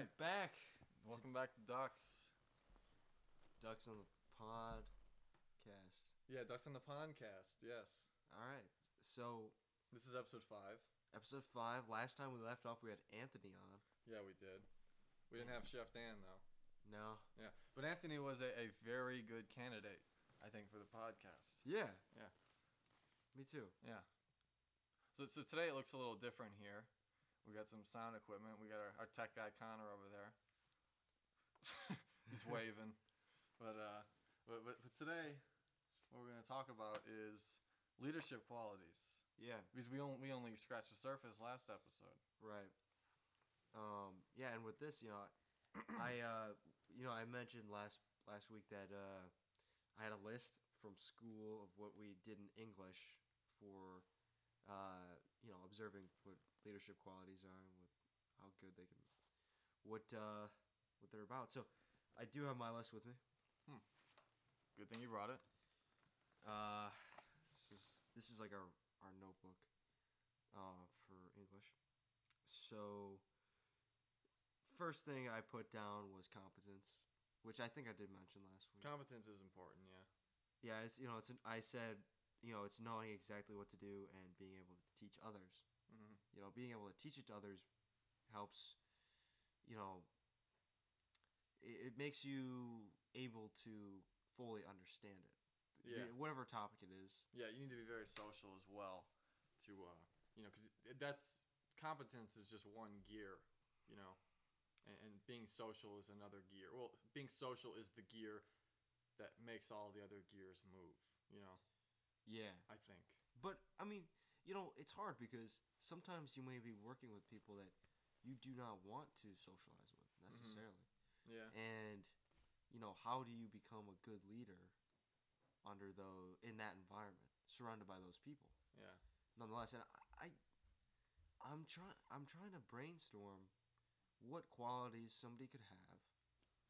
right. back. Welcome back to Ducks. Ducks on the Pod cast. Yeah, Ducks on the Pondcast. Yes. All right. So, This is episode five. episode five. Last time we left off, we had Anthony on. Yeah, we did. We didn't have Chef Dan though. No. Yeah, but Anthony was a, a very good candidate, I think, for the podcast. Yeah. Yeah. Me too. Yeah. So so today it looks a little different here. We got some sound equipment. We got our, our tech guy Connor over there. He's waving. But uh but, but but today what we're gonna talk about is leadership qualities. Yeah. Because we only we only scratched the surface last episode. Right. Um. Yeah. And with this, you know, I uh, you know, I mentioned last last week that uh, I had a list from school of what we did in English for, uh, you know, observing what leadership qualities are and what how good they can, what uh, what they're about. So, I do have my list with me. Good thing you brought it. Uh, this is this is like our our notebook, uh, for English. So, first thing I put down was competence, which I think I did mention last week. Competence is important, yeah. yeah, it's you know it's an, I said you know it's knowing exactly what to do and being able to teach others. You know, being able to teach it to others helps. You know. It, it makes you able to fully understand it. Yeah. Whatever topic it is. Yeah, you need to be very social as well, to uh, you know, because that's competence is just one gear, you know, and, and being social is another gear. Well, being social is the gear that makes all the other gears move. You know, Yeah. I think. But I mean, you know, it's hard because sometimes you may be working with people that you do not want to socialize with mm-hmm. necessarily. Yeah. And you know, how do you become a good leader under though in that environment, surrounded by those people? Yeah. Nonetheless, and I, I I'm trying I'm trying to brainstorm what qualities somebody could have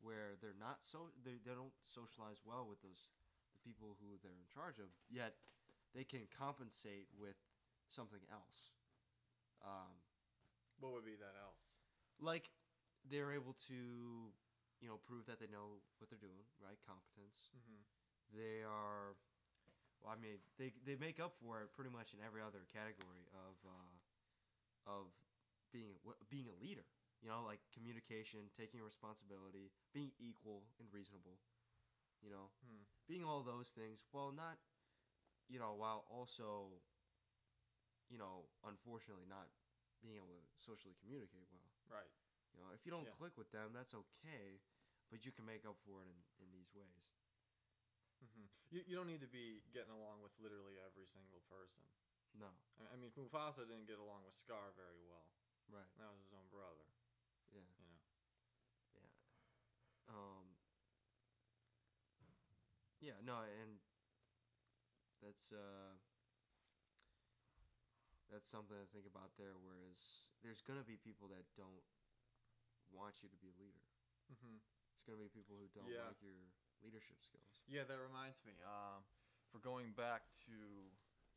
where they're not so they, they don't socialize well with those the people who they're in charge of yet they can compensate with something else um, What would be that else? like they're able to you know prove that they know what they're doing right competence Mm-hmm. they are well i mean they they make up for it pretty much in every other category of uh of being a- being a leader you know like communication taking responsibility being equal and reasonable you know Hmm. being all those things while not you know while also you know unfortunately not being able to socially communicate well Right. you know if you don't Yeah. click with them that's okay but you can make up for it in, in these ways Mm-hmm. You you don't need to be getting along with literally every single person. no I I mean, Mufasa didn't get along with Scar very well. right That was his own brother. yeah You know. Yeah. Um. Yeah. No, and that's uh. That's something to think about there. Whereas there's gonna be people that don't want you to be a leader. Mm-hmm. There's gonna be people who don't Yeah. like your leadership skills. Yeah, that reminds me. Um, for going back to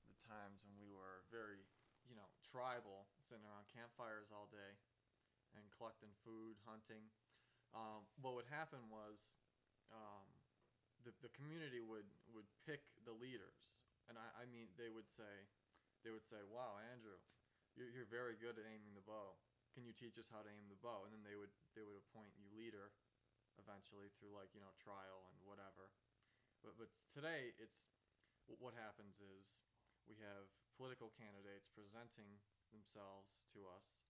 the times when we were very, you know, tribal, sitting around campfires all day, and collecting food, hunting. Um, what would happen was, um, the the community would would pick the leaders, and I, I mean they would say, they would say, "Wow, Andrew, you're you're very good at aiming the bow. Can you teach us how to aim the bow?" And then they would they would appoint you leader eventually through like you know trial and whatever but but today it's what happens is we have political candidates presenting themselves to us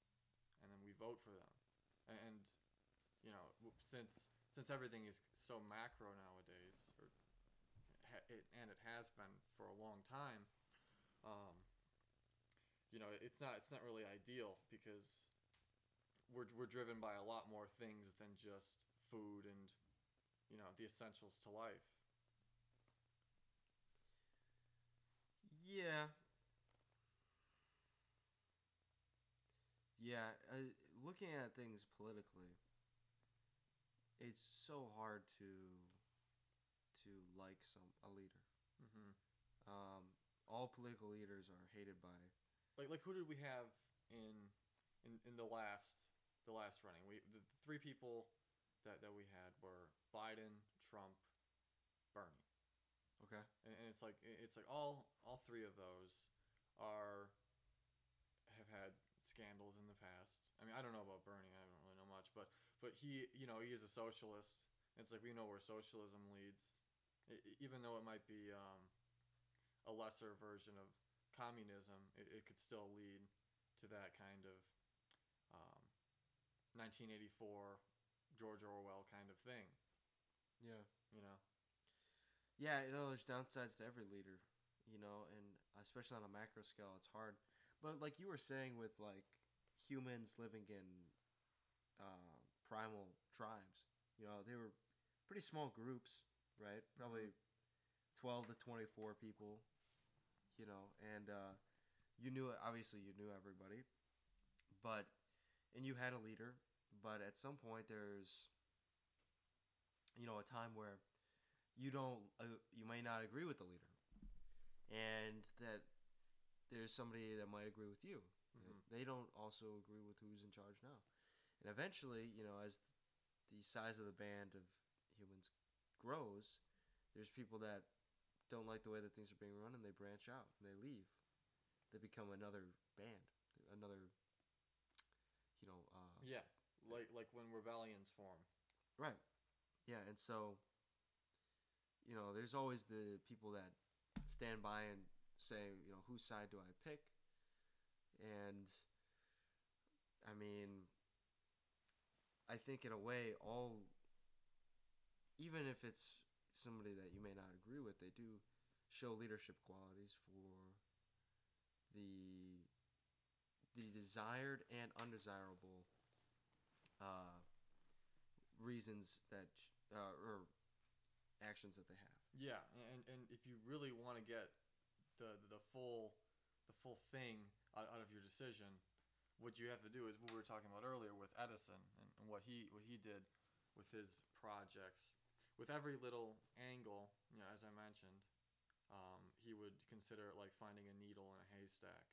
and then we vote for them and you know since since everything is so macro nowadays or it, and it has been for a long time um, it's not it's not really ideal because we're, we're driven by a lot more things than just food and you know the essentials to life Yeah. Yeah, uh, looking at things politically, it's so hard to to like some a leader. mm-hmm. Um, all political leaders are hated by like like who did we have in in in the last the last running. We the, the three people that, that we had were Biden, Trump, Bernie, Okay. and, and it's like it's like all all three of those are have had scandals in the past. I mean, I don't know about Bernie. I don't really know much, but but he you know he is a socialist. It's like we know where socialism leads, even though it might be um, a lesser version of communism. It, it could still lead to that kind of um, 1984 George Orwell kind of thing. Yeah. You know. Yeah, you know, there's downsides to every leader, you know, and especially on a macro scale, it's hard. But like you were saying, with like humans living in uh, primal tribes, you know, they were pretty small groups, right? Probably twelve to twenty-four people, you know, and uh, you knew obviously you knew everybody, but and you had a leader, but at some point there's you know a time where you don't uh, you may not agree with the leader and that there's somebody that might agree with you Mhm. they don't also agree with who's in charge now and eventually you know as the size of the band of humans grows there's people that don't like the way that things are being run and they branch out and they leave they become another band another you know uh, Yeah. Like like when rebellions form. Right. Yeah, and so you know, there's always the people that stand by and say, you know, whose side do I pick? And I mean, I think in a way all even if it's somebody that you may not agree with, they do show leadership qualities for the the desired and undesirable uh, reasons that uh, or actions that they have. Yeah, and and if you really want to get the the full the full thing out, out of your decision, what you have to do is what we were talking about earlier with Edison and, and what he what he did with his projects. With every little angle, you know, as I mentioned, um, he would consider it like finding a needle in a haystack.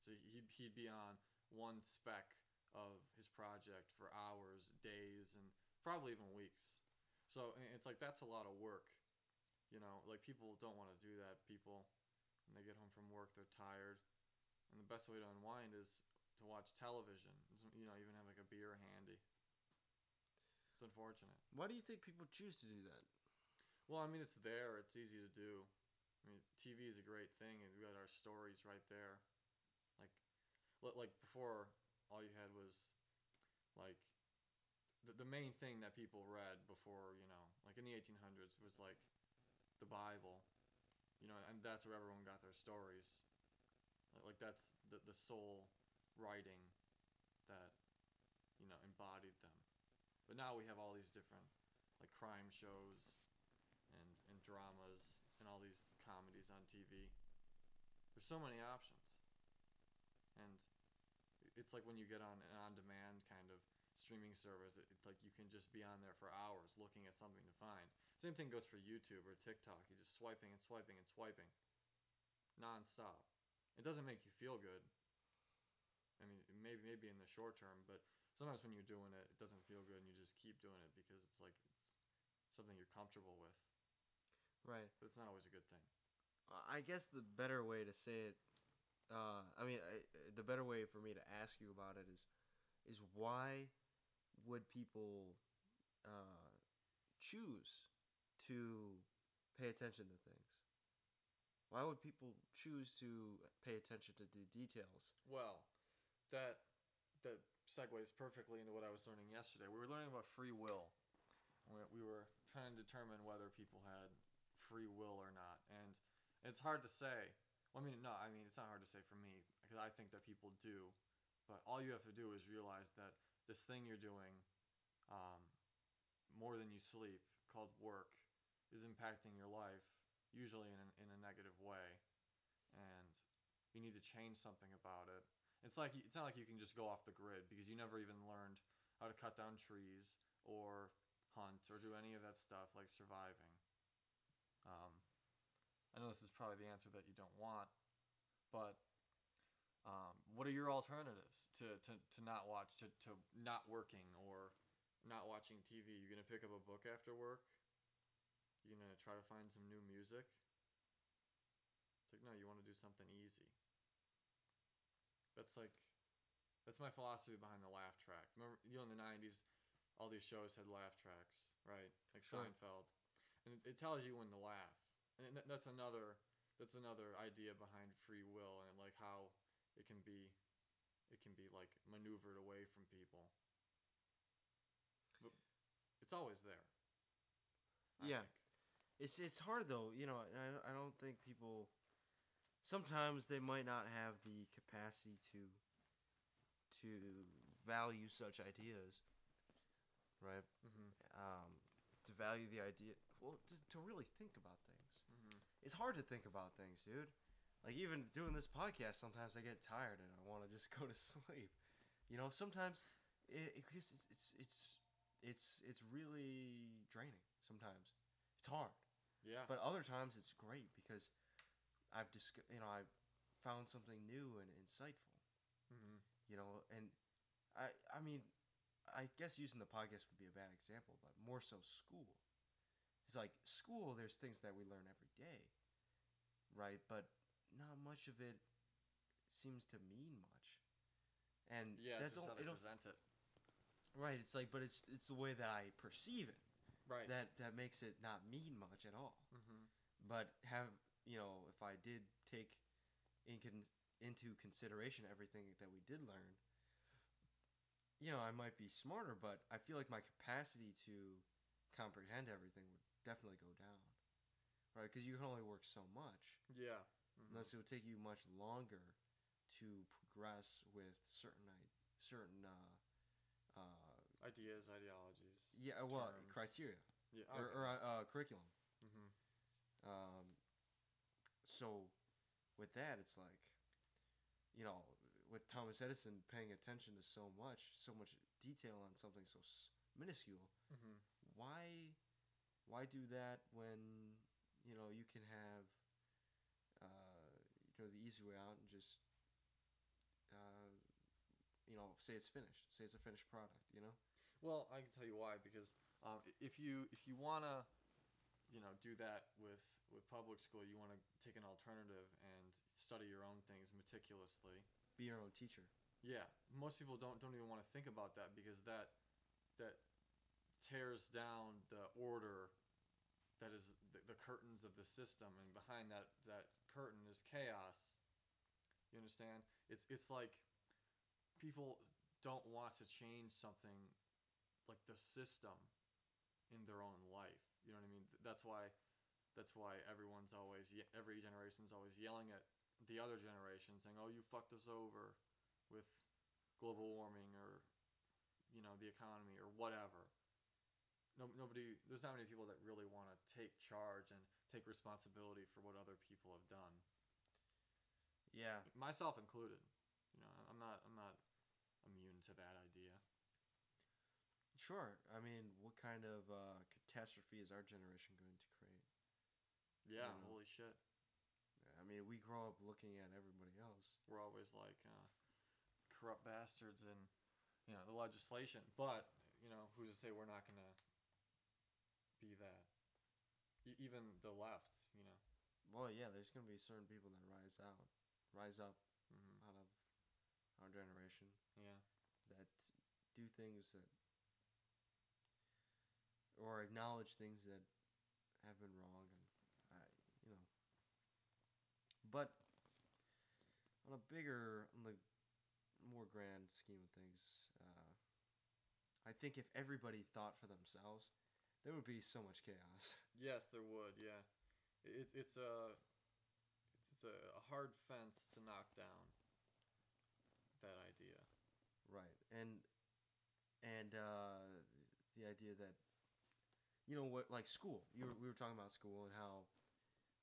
So he'd, he'd be on one speck of his project for hours, days, and probably even weeks. So it's like that's a lot of work. You know, like people don't want to do that. People, when they get home from work, they're tired, and the best way to unwind is to watch television. You know, even have like a beer handy. It's unfortunate. Why do you think people choose to do that? Well, I mean, it's there. It's easy to do. I mean, TV is a great thing, and we got our stories right there. Like, li- like before, all you had was like the the main thing that people read before, you know, like in the 1800s was like the Bible, you know, and that's where everyone got their stories. Like, like that's the the sole writing that you know embodied them. But now we have all these different like crime shows and and dramas and all these comedies on TV. There's so many options. And it's like when you get on an on-demand kind of streaming service, it, it's like you can just be on there for hours looking at something to find. Same thing goes for YouTube or TikTok. You're just swiping and swiping and swiping nonstop. It doesn't make you feel good. I mean, maybe maybe in the short term, but sometimes when you're doing it, it doesn't feel good, and you just keep doing it because it's like it's something you're comfortable with. Right. But it's not always a good thing. I guess the better way to say it, uh, I mean, I, the better way for me to ask you about it is, is why would people uh, choose to pay attention to things? Why would people choose to pay attention to the details? Well, that that segues perfectly into what I was learning yesterday. We were learning about free will. We we were trying to determine whether people had free will or not, and it's hard to say. Well, I mean, no, I mean it's not hard to say for me because I think that people do, but all you have to do is realize that this thing you're doing, um, more than you sleep, called work, is impacting your life, usually in, an, in a negative way, and you need to change something about it. It's like it's not like you can just go off the grid because you never even learned how to cut down trees or hunt or do any of that stuff like surviving. Um, I know this is probably the answer that you don't want, but um, what are your alternatives to, to, to not watch to, to not working or not watching TV? You're gonna pick up a book after work? You're gonna try to find some new music? It's like no, you want to do something easy. That's like that's my philosophy behind the laugh track. Remember, you know, in the '90s, all these shows had laugh tracks, right? Like Sure. Seinfeld, and it, it tells you when to laugh. And th- that's another that's another idea behind free will and like how it can be it can be like maneuvered away from people. But it's always there. I Yeah. think. It's it's hard though, you know. I I don't think people. Sometimes they might not have the capacity to to value such ideas, right? Mhm. Um, to value the idea, well, to, to really think about things. Mhm. It's hard to think about things, dude. Like even doing this podcast, sometimes I get tired and I want to just go to sleep. You know, sometimes it, it, it's, it's it's it's it's really draining. Sometimes it's hard. Yeah. But other times it's great because I've just you know I found something new and insightful. hmm You know, and I I mean I guess using the podcast would be a bad example, but more so school. It's like school. There's things that we learn every day, right? But not much of it seems to mean much. And Yeah. that's just all, how they it present it. right. It's like, but it's it's the way that I perceive it Right. that that makes it not mean much at all. hmm but have you know if i did take in con- into consideration everything that we did learn you know i might be smarter but i feel like my capacity to comprehend everything would definitely go down right because you can only work so much Yeah. Mhm. unless it would take you much longer to progress with certain i- certain uh, uh, Ideas, ideologies. yeah well terms. criteria Yeah. or, or uh, uh, curriculum hmm Um, so with that, it's like, you know, with Thomas Edison paying attention to so much, so much detail on something so s- minuscule, hmm why, why do that when you know you can have, uh, you know, the easy way out and just, uh, you know, say it's finished, say it's a finished product, you know? Well, I can tell you why because um, if you if you wanna, you know, do that with with public school, you want to take an alternative and study your own things meticulously. Be your own teacher. Yeah, most people don't don't even want to think about that because that that tears down the order that is the, the curtains of the system, and behind that that curtain is chaos. You understand? It's it's like people don't want to change something like the system in their own life. You know what I mean? That's why that's why everyone's always every generation's always yelling at the other generation saying, "Oh, you fucked us over with global warming or you know, the economy or whatever." No, nobody there's not many people that really want to take charge and take responsibility for what other people have done. Yeah. Myself included. You know, I'm not I'm not immune to that idea. Sure. I mean, what kind of uh, catastrophe is our generation going to create? Yeah, holy shit. I mean, we grow up looking at everybody else. we're always like uh, corrupt bastards and you know the legislation. But you know who's to say we're not gonna be that? E- even the left you know? Well, yeah, there's going to be certain people that rise out, rise up hmm out of our generation yeah. that do things that, or acknowledge things that have been wrong, and I, you know. But on a bigger, on the more grand scheme of things, uh, I think if everybody thought for themselves, there would be so much chaos. yes there would yeah it, it's a it's, it's a hard fence to knock down that idea Right, and and uh, the idea that you know what, like school. You were, we were talking about school and how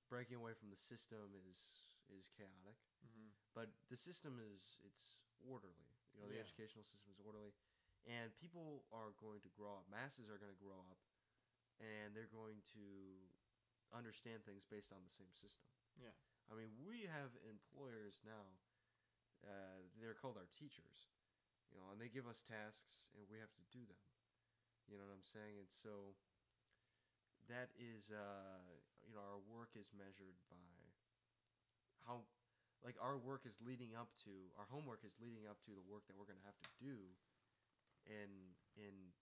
breaking away from the system is is chaotic, mm-hmm. but the system is it's orderly. You know, the Yeah. educational system is orderly, and people are going to grow up. Masses are going to grow up, and they're going to understand things based on the same system. yeah I mean, we have employers now uh, they're called our teachers, you know, and they give us tasks and we have to do them. You know what I'm saying? And so that is, uh, you know, our work is measured by how, like, our work is leading up to, our homework is leading up to the work that we're going to have to do in, in,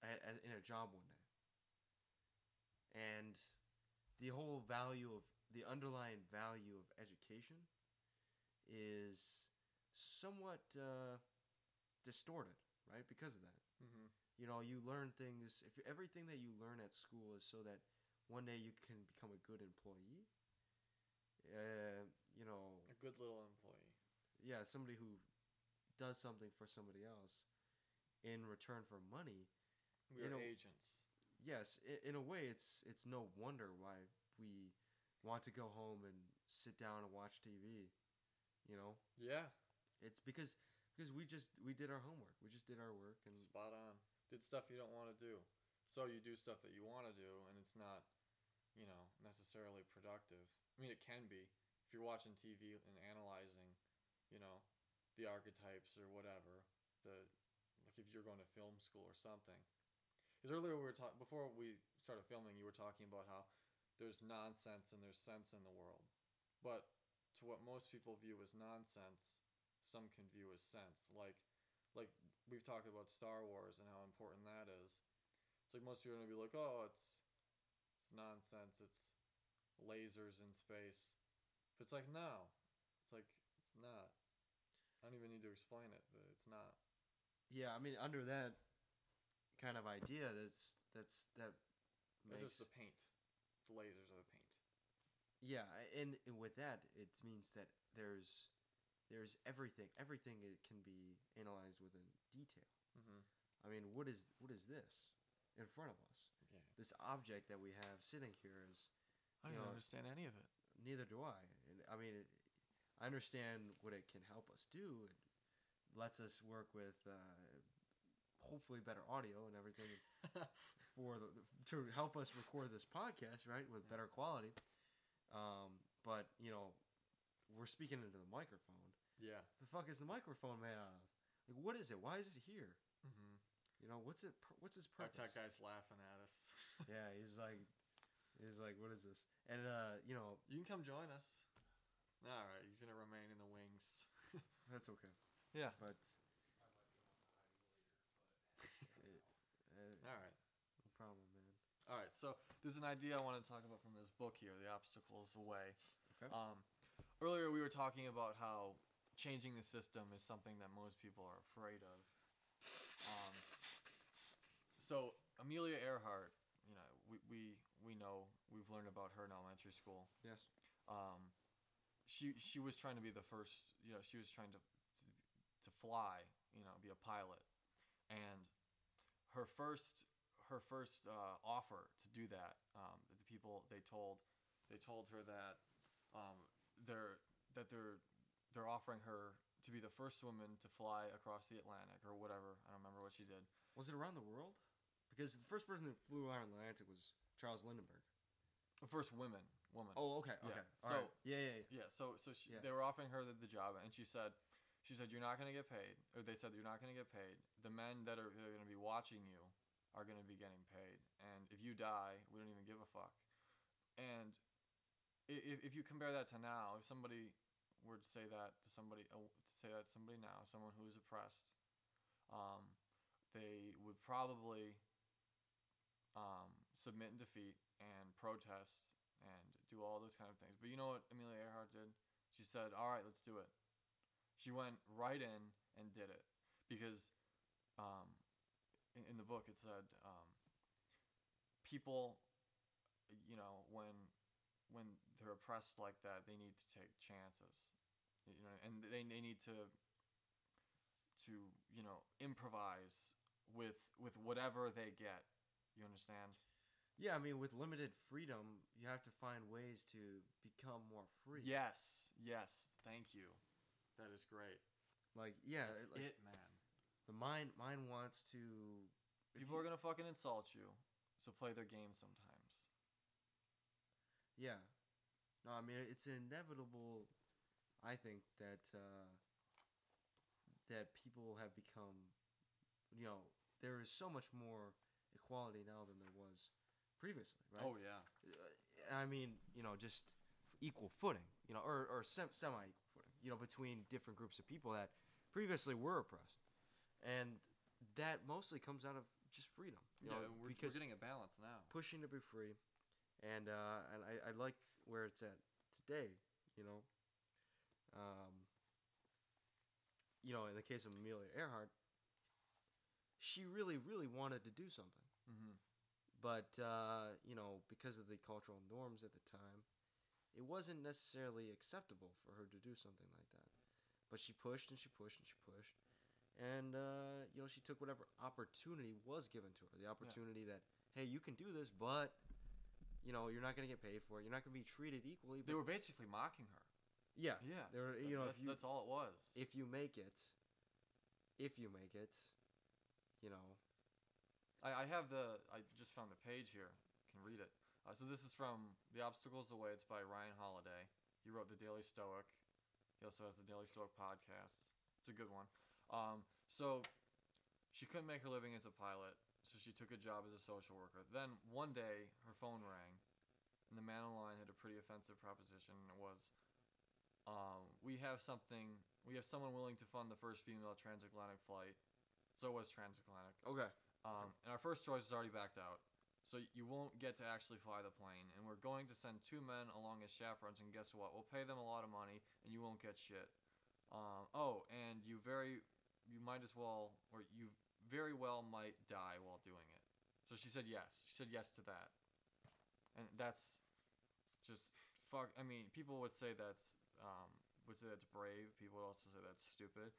a, in a job one day. And the whole value of, the underlying value of education is somewhat uh, distorted, right? Because of that. Mm-hmm. You know, you learn things. If everything that you learn at school is so that one day you can become a good employee, uh, you know, A good little employee. yeah, somebody who does something for somebody else in return for money. We are know- agents. Yes, i- in a way, it's it's no wonder why we want to go home and sit down and watch TV. You know, Yeah. it's because because we just we did our homework. We just did our work and Spot on. Did stuff you don't want to do. So you do stuff that you want to do, and it's not, you know, necessarily productive. I mean, it can be if you're watching TV and analyzing, you know, the archetypes or whatever. The like if you're going to film school or something. Because earlier we were talking before we started filming, you were talking about how there's nonsense and there's sense in the world, but to what most people view as nonsense, some can view as sense. Like like we've talked about Star Wars and how important that is. It's like most people are gonna be like, oh, it's it's nonsense. It's lasers in space. But it's like no, it's like it's not. I don't even need to explain it, but it's not. yeah. I mean, under that kind of idea, that's that's that It's just the paint. The lasers are the paint. yeah. And, and with that, it means that there's there's everything. Everything it can be analyzed with within detail. Mm-hmm. I mean, what is what is this in front of us? Yeah. This object that we have sitting here is I don't know, understand any of it. neither do I. And I mean, it, I understand what it can help us do. It lets us work with uh, hopefully better audio and everything for the, to help us record this podcast, right, with Yeah. better quality. Um, but you know, we're speaking into the microphone. yeah. The fuck is the microphone made out of? Like, what is it? Why is it here? Mm-hmm. You know, what's it? What's its Our tech guy's laughing at us. yeah, he's like, he's like, what is this? And uh, you know, you can come join us. All right, he's gonna remain in the wings. that's okay. Yeah. But it, All right. no problem, man. All right, so there's an idea I want to talk about from this book here, The Obstacles Away. Okay. Um, earlier we were talking about how changing the system is something that most people are afraid of. Um, so Amelia Earhart, you know, we, we we know we've learned about her in elementary school. Yes. Um, she she was trying to be the first, you know, she was trying to to, to fly, you know, be a pilot, and her first her first uh, offer to do that, um, the people they told they told her that um, they're that they're they're offering her to be the first woman to fly across the Atlantic or whatever. I don't remember what she did. Was it around the world? Because the first person that flew around the Atlantic was Charles Lindbergh. The first woman woman. Oh, okay, Yeah, okay. so- All right. yeah, yeah, yeah. Yeah, so so she, Yeah. they were offering her the, the job, and she said, she said you're not going to get paid, or they said you're not going to get paid. The men that are, going to be watching you are going to be getting paid, and if you die, we don't even give a fuck. And if if you compare that to now, if somebody were to say that to somebody, uh, to say that to somebody now, someone who is oppressed, um, they would probably submit and defeat and protest and do all those kind of things. But you know what Amelia Earhart did? She said, "All right, let's do it." She went right in and did it because um, in, in the book it said um, people, you know, when when they're oppressed like that, they need to take chances, you know, and they they need to to you know improvise with with whatever they get. You understand? Yeah, I mean, with limited freedom, you have to find ways to become more free. Yes, yes. Thank you. That is great. Like, yeah, That's like, it, man. the mind mind wants to. People you- are gonna fucking insult you, so play their game sometimes. Yeah. No, I mean it's inevitable. I think that uh, that people have become, you know, there is so much more equality now than there was previously, right? Oh yeah. Uh, I mean, you know, just equal footing, you know, or, or sem- semi equal footing, you know, between different groups of people that previously were oppressed. And that mostly comes out of just freedom, you yeah, know, we're, because we're getting a balance now. pushing to be free. And, uh, and I, I like where it's at today, you know. Um, you know, in the case of Amelia Earhart, she really, really wanted to do something Mm-hmm. But uh, you know because of the cultural norms at the time it wasn't necessarily acceptable for her to do something like that but she pushed and she pushed and she pushed and uh, you know she took whatever opportunity was given to her the opportunity that hey you can do this but you know you're not going to get paid for it you're not going to be treated equally They were basically mocking her. yeah Yeah. they were, you know that's, you, that's all it was. if you make it if you make it you know I, I have the. I just found the page here. Can read it. Uh, so this is from The Obstacles Away. It's by Ryan Holiday. He wrote the Daily Stoic. He also has the Daily Stoic podcast. It's a good one. Um, so she couldn't make her living as a pilot, so she took a job as a social worker. Then one day her phone rang, and the man on the line had a pretty offensive proposition. It was, um, "We have something. We have someone willing to fund the first female transatlantic flight." So it was transatlantic. okay Um, and our first choice is already backed out. So you won't get to actually fly the plane. And we're going to send two men along as chaperones. And guess what? We'll pay them a lot of money, and you won't get shit. Um, oh, and you very, you might as well, or you very well might die while doing it. So she said yes. She said yes to that. And that's just fuck. I mean, people would say that's um, would say that's brave. People would also say that's stupid.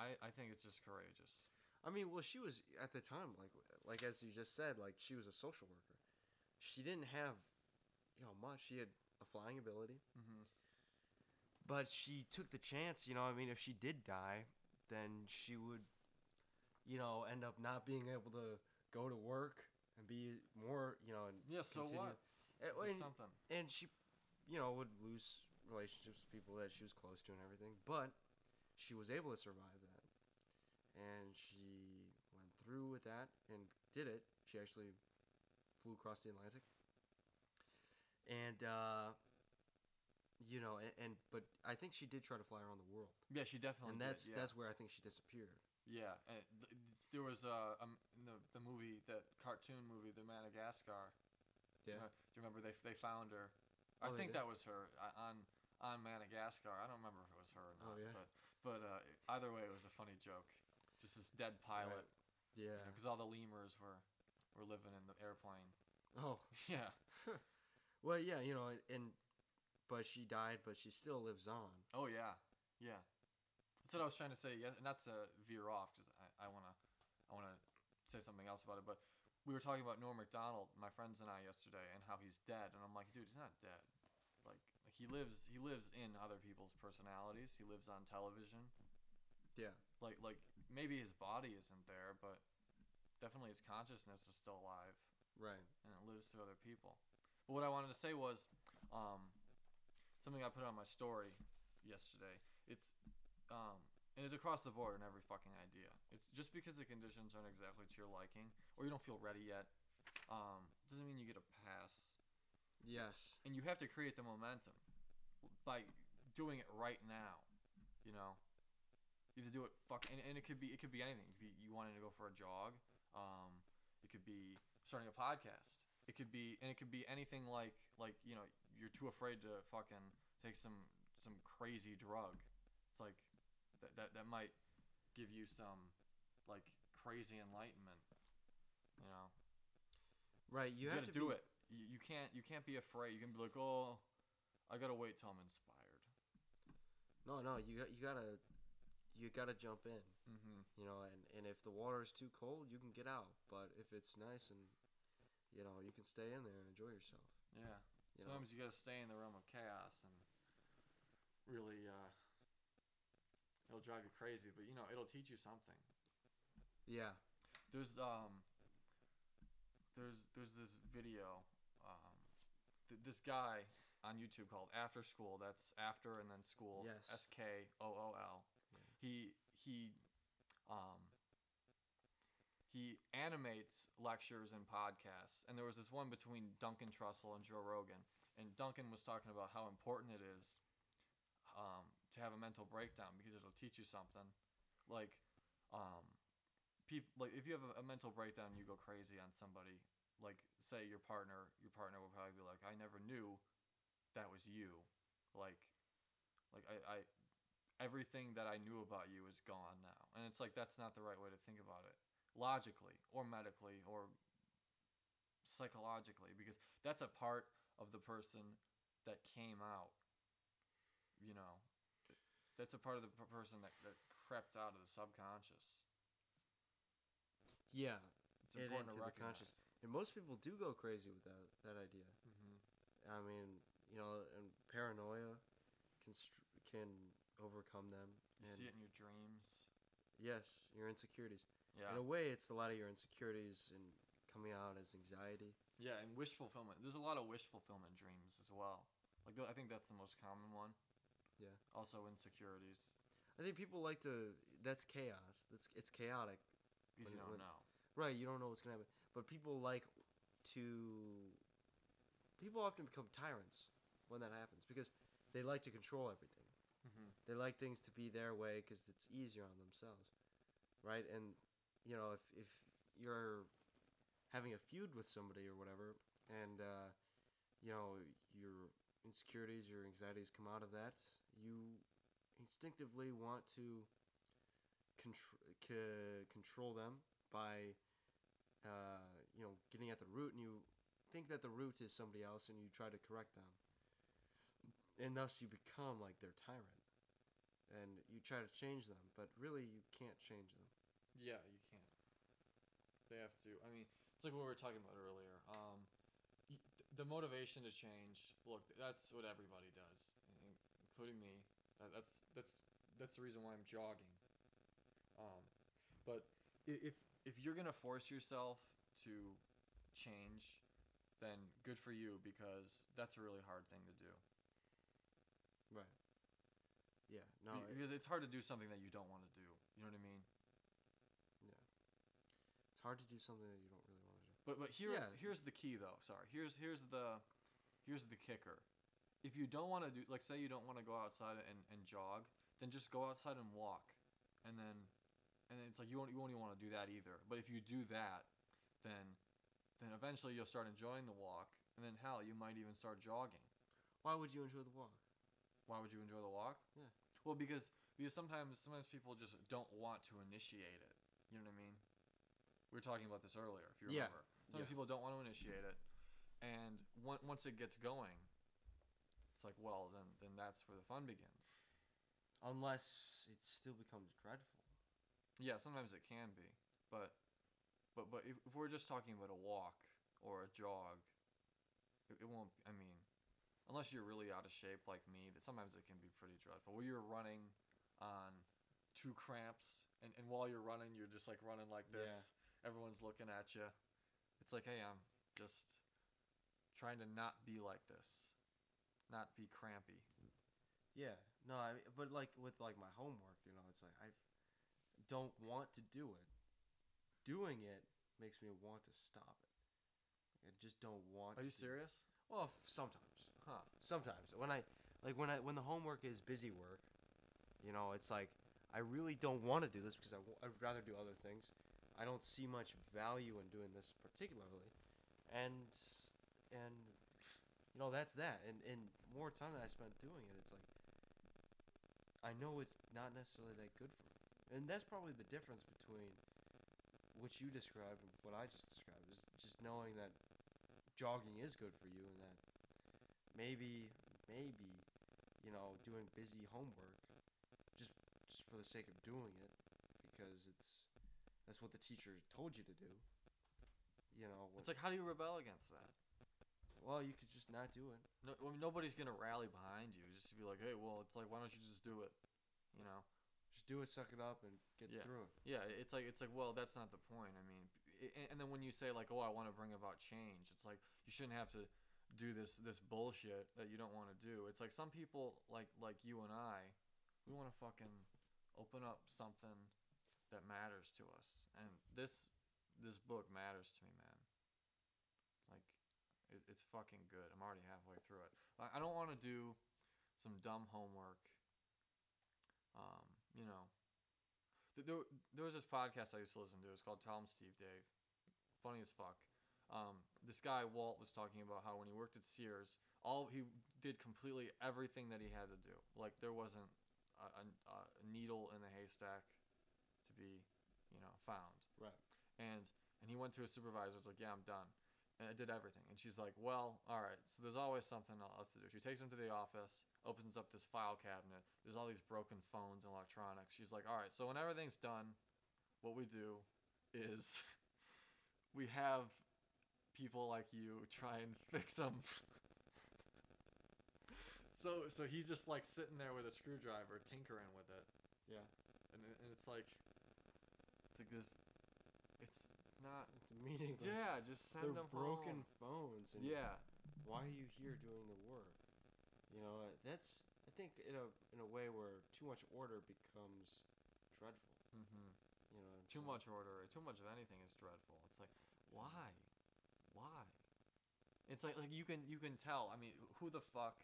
I, I think it's just courageous. I mean, well, she was at the time, like, like as you just said, like she was a social worker. She didn't have, you know, much. She had a flying ability, Mm-hmm. but she took the chance. You know, I mean, if she did die, then she would, you know, end up not being able to go to work and be more, you know, and Yeah, so continue- what? And, and, something. and she, you know, would lose relationships with people that she was close to and everything, but she was able to survive that, and she went through with that and did it. She actually flew across the Atlantic, and uh, you know, and, and but I think she did try to fly around the world, Yeah, she definitely. and that's did, yeah. that's where I think she disappeared. yeah. Th- there was uh, um, in the the movie that cartoon movie, the Madagascar. Yeah. Uh, do you remember they they found her? Oh, I they think that was her uh, on on Madagascar. I don't remember if it was her or not. Oh, not. yeah. But but uh, either way, it was a funny joke. Just this dead pilot, Yeah. because all the lemurs were were living in the airplane. Oh. yeah. Well, yeah, you know, and but she died, but she still lives on. Oh yeah, yeah. That's what I was trying to say. Yeah, and that's a veer off because I, I wanna I wanna say something else about it. But we were talking about Norm Macdonald, my friends and I yesterday, and how he's dead. And I'm like, dude, he's not dead. Like he lives he lives in other people's personalities. He lives on television. Yeah. Like like maybe his body isn't there, but definitely his consciousness is still alive Right. and it lives through other people. But what I wanted to say was um, something I put on my story yesterday. It's um, and it's across the board in every fucking idea. It's just because the conditions aren't exactly to your liking or you don't feel ready yet, um, doesn't mean you get a pass. Yes. And you have to create the momentum by doing it right now. You know, you have to do it. Fuck, and, and it could be it could be anything. It could be you wanting to go for a jog. Um, it could be starting a podcast. It could be and it could be anything like like you know you're too afraid to fucking take some some crazy drug. It's like that that that might give you some like crazy enlightenment. You know, Right. You, you, have gotta to do be- it. You, you can't you can't be afraid. You can be like, oh, I gotta wait till I'm inspired. No, no. You got. You gotta. You gotta jump in. Mm-hmm. You know, and and if the water is too cold, you can get out. But if it's nice and, you know, you can stay in there and enjoy yourself. Yeah. You know? Sometimes you gotta stay in the realm of chaos and really, uh, it'll drive you crazy, but you know, it'll teach you something. Yeah. There's um, there's there's this video, um, th- this guy on YouTube called After School. That's after and then school. Yes. S K O O L he he um, he animates lectures and podcasts. And there was this one between Duncan Trussell and Joe Rogan, and Duncan was talking about how important it is um, to have a mental breakdown because it'll teach you something. Like, um, people like if you have a, a mental breakdown, and you go crazy on somebody. Like, say your partner, your partner will probably be like, "I never knew that was you." Like, like I, I everything that I knew about you is gone now. And it's like that's not the right way to think about it. Logically or medically or psychologically because that's a part of the person that came out. You know, that's a part of the person that, that crept out of the subconscious. Yeah, It's It important to recognize. conscious. and most people do go crazy with that that idea. Mm-hmm. I mean, you know, and paranoia can can overcome them. You and see it in your dreams. yes, your insecurities. Yeah. In a way, it's a lot of your insecurities and coming out as anxiety. Yeah, and wish fulfillment. There's a lot of wish fulfillment dreams as well. Like I think that's the most common one. Yeah. Also insecurities I think people like to. That's chaos. That's it's chaotic. because you don't when- know. Right, you don't know what's gonna happen. But people like to. People often become tyrants when that happens because they like to control everything. They like things to be their way because it's easier on themselves, right? And you know, if if you're having a feud with somebody or whatever, and uh, you know your insecurities, your anxieties come out of that, you instinctively want to contr- c- control them by uh, you know getting at the root, and you think that the root is somebody else, and you try to correct them, and thus you become like their tyrant, and you try to change them, but really you can't change them. Yeah, you can't. They have to. I mean, it's like what we were talking about earlier. Um, the motivation to change. Look, that's what everybody does, including me. That's that's that's the reason why I'm jogging. Um, but if if you're gonna force yourself to change, then good for you because that's a really hard thing to do. Yeah. No. Be- it- because it's hard to do something that you don't want to do. You know what I mean? Yeah. It's hard to do something that you don't really want to do. But but here Yeah. here's the key though. Sorry. Here's here's the here's the kicker. If you don't want to do like say you don't want to go outside and, and jog, then just go outside and walk. And then and it's like you won't you won't even want to do that either. But if you do that, then then eventually you'll start enjoying the walk and then hell, you might even start jogging. Why would you enjoy the walk? Why would you enjoy the walk? Yeah. Well, because because sometimes sometimes people just don't want to initiate it. You know what I mean? We were talking about this earlier, if you remember. Yeah. Sometimes Yeah. people don't want to initiate it, and on- once it gets going, it's like, well, then then that's where the fun begins. Unless it still becomes dreadful. Yeah, sometimes it can be, but but but if, if we're just talking about a walk or a jog, it, it won't. I mean, unless you're really out of shape like me, that sometimes it can be pretty dreadful. Where you're running on two cramps, and, and while you're running, you're just like running like Yeah. this. Everyone's looking at you. It's like, hey, I'm just trying to not be like this, not be crampy. Yeah. No, I but like with like my homework, you know, it's like I don't want to do it. Doing it makes me want to stop it. I just don't want. Are to you serious? Well, sometimes. Huh? Sometimes when I like when I when the homework is busy work, you know, it's like I really don't want to do this because I w- I'd rather do other things. I don't see much value in doing this particularly, and and you know that's that. And and more time that I spent doing it, it's like I know it's not necessarily that good for me, and that's probably the difference between what you described and what I just described is just knowing that jogging is good for you and that maybe maybe you know doing busy homework just just for the sake of doing it because it's that's what the teacher told you to do you know It's like, how do you rebel against that? well you could just not do it No, I mean, nobody's gonna rally behind you just to be like, hey, well, it's like, why don't you just do it? You know? just do it suck it up and get Yeah. through it Yeah, it's like it's like, well, that's not the point. I mean, and, then when you say like, oh, I want to bring about change, it's like you shouldn't have to do this this bullshit that you don't want to do. It's like some people like like you and I, we want to fucking open up something that matters to us, and this this book matters to me, man. Like, it, it's fucking good. I'm already halfway through it. I, I don't want to do some dumb homework. Um, you know, there, there was this podcast I used to listen to. It's called Tell 'Em Steve-Dave. Funny as fuck. Um, this guy Walt was talking about how when he worked at Sears, all he did completely everything that he had to do. Like there wasn't a, a, a needle in the haystack to be, you know, found. Right. And and he went to his supervisor. It's like, yeah, I'm done. And I did everything. And she's like, well, all right. So there's always something else to do. She takes him to the office, opens up this file cabinet. There's all these broken phones and electronics. She's like, all right. So when everything's done, what we do is we have people like you try and fix them. so so he's just like sitting there with a screwdriver, tinkering with it, Yeah. and and it's like it's like this. It's not. It's meaningless. Yeah, just send They're them broken home. phones. And Yeah, Why are you here doing the work? You know, uh, that's I think in a in a way where too much order becomes dreadful. hmm You know. too saying? much order, or too much of anything is dreadful. It's like, why, why? It's like like you can you can tell. I mean, who the fuck?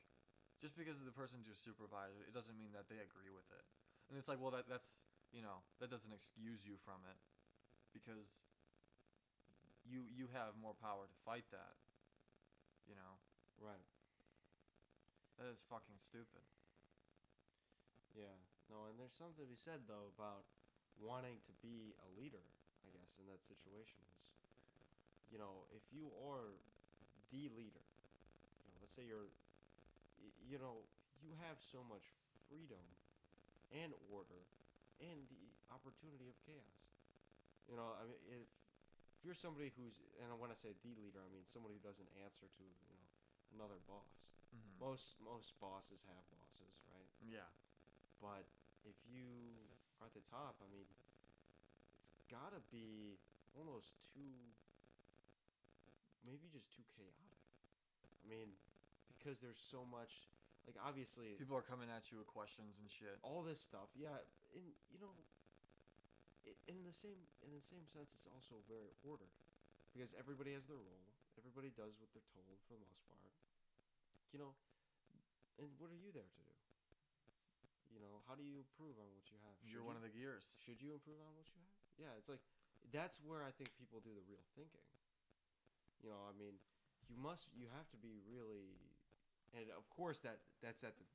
Just because the person's your supervisor, it doesn't mean that they agree with it. And it's like, well, that that's you know that doesn't excuse you from it, because you you have more power to fight that. You know Right. that is fucking stupid. Yeah. No, and there's something to be said though about wanting to be a leader. I guess in that situation is, you know, if you are the leader, you know, let's say you're, you know, you have so much freedom and order and the opportunity of chaos. You know, I mean, if if you're somebody who's, and when I say the leader, I mean somebody who doesn't answer to, you know, another boss. Mm-hmm. Most most bosses have bosses, right? Yeah. But if you are at the top, I mean, it's gotta be almost too, maybe just too chaotic. I mean, because there's so much, like obviously People are coming at you with questions and shit. all this stuff. Yeah, and you know, in the same in the same sense, it's also very ordered because everybody has their role. Everybody does what they're told for the most part. You know, and what are you there to do? You know, how do you improve on what you have? You're one of the gears. Should you improve on what you have? Yeah, it's like that's where I think people do the real thinking. You know, I mean, you must you have to be really and of course that that's at the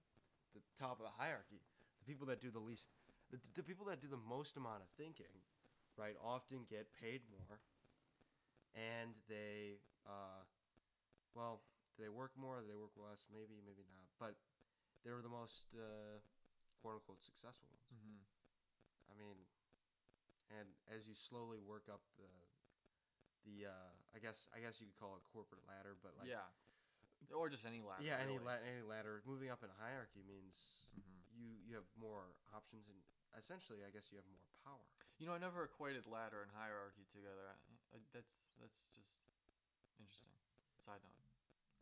the top of the hierarchy. The people that do the least the, the people that do the most amount of thinking, right, often get paid more and they uh well, they work more, they work less, maybe, maybe not, but they're the most uh, quote unquote successful ones. Mm-hmm. I mean, and as you slowly work up the the uh, I guess I guess you could call it corporate ladder, but like yeah. Or just any ladder. yeah, any really. la- any ladder moving up in hierarchy means Mhm. you you have more options and essentially I guess you have more power. You know, I never equated ladder and hierarchy together. I, I, that's that's just interesting. Side note.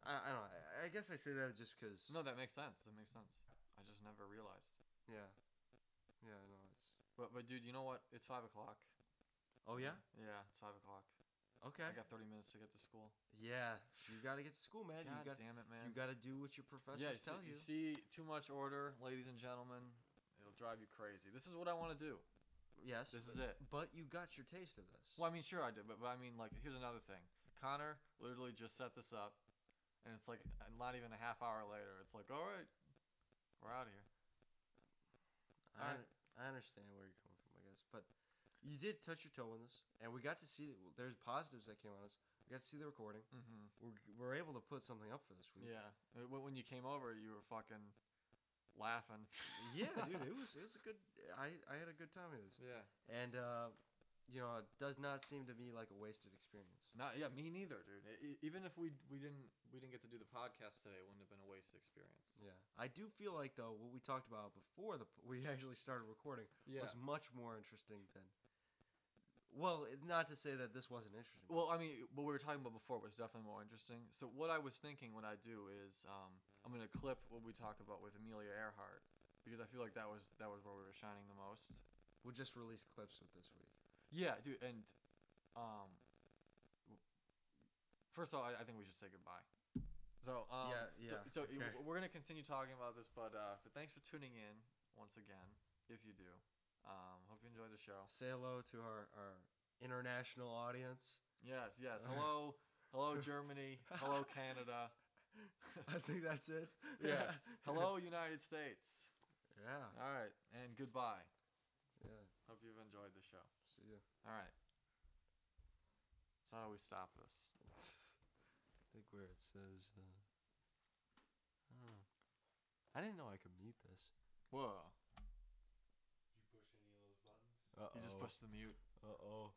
I, I don't know. I, I guess I say that just because No, that makes sense. That makes sense. I just never realized. yeah, yeah, no, it's But but dude, you know what? It's five o'clock. oh yeah, Yeah, it's five o'clock. okay, I got thirty minutes to get to school. yeah. You got to get to school, man. God you got damn it, man. you got to do what your professors yeah, you tell see, you. you see too much order, ladies and gentlemen. Drive you crazy. This is what I want to do. yes, This is it. But you got your taste of this. Well, I mean, sure I did, but, but I mean, like, here's another thing. Connor literally just set this up, and it's like not even a half hour later. It's like, all right, we're out of here. I. I understand where you're coming from, I guess, but you did touch your toe on this, and we got to see. There's positives that came on us. We got to see the recording. Mm-hmm. We're, we're able to put something up for this week. Yeah. When you came over, you were fucking laughing. yeah, dude, it was it was a good. I I had a good time with this, yeah. and uh, you know, it does not seem to me like a wasted experience. Not yeah, me neither, dude. E- even if we we didn't we didn't get to do the podcast today, it wouldn't have been a wasted experience. Yeah, I do feel like though what we talked about before the we actually started recording Yeah. was much more interesting than. Well, not to say that this wasn't interesting. Well, I mean, what we were talking about before was definitely more interesting. So what I was thinking, what I do is, um, I'm gonna clip what we talk about with Amelia Earhart because I feel like that was that was where we were shining the most. we'll just release clips of this week. Yeah, dude, and um, first of all, I, I think we should say goodbye. So, um, Yeah, so, yeah, so y- okay. we're gonna continue talking about this, but uh, but thanks for tuning in once again. If you do, um, hope you enjoyed the show. Say hello to our, our international audience. Yes, yes. Hello, hello Germany. Hello Canada. I think that's it. Yes. Hello United States. Yeah. All right, and goodbye. Yeah. Hope you've enjoyed the show. See ya. All right. So how do we stop this? I think where it says. Uh, I don't know. I didn't know I could mute this. Whoa! Did you push any of those buttons? Uh You just pushed the mute. Uh oh.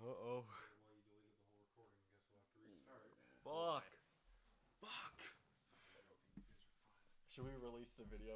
Uh oh. Well, you deleted the whole recording. Guess we'll have to restart. Fuck. Fuck. I'm joking. You guys are fine. Should we release the video?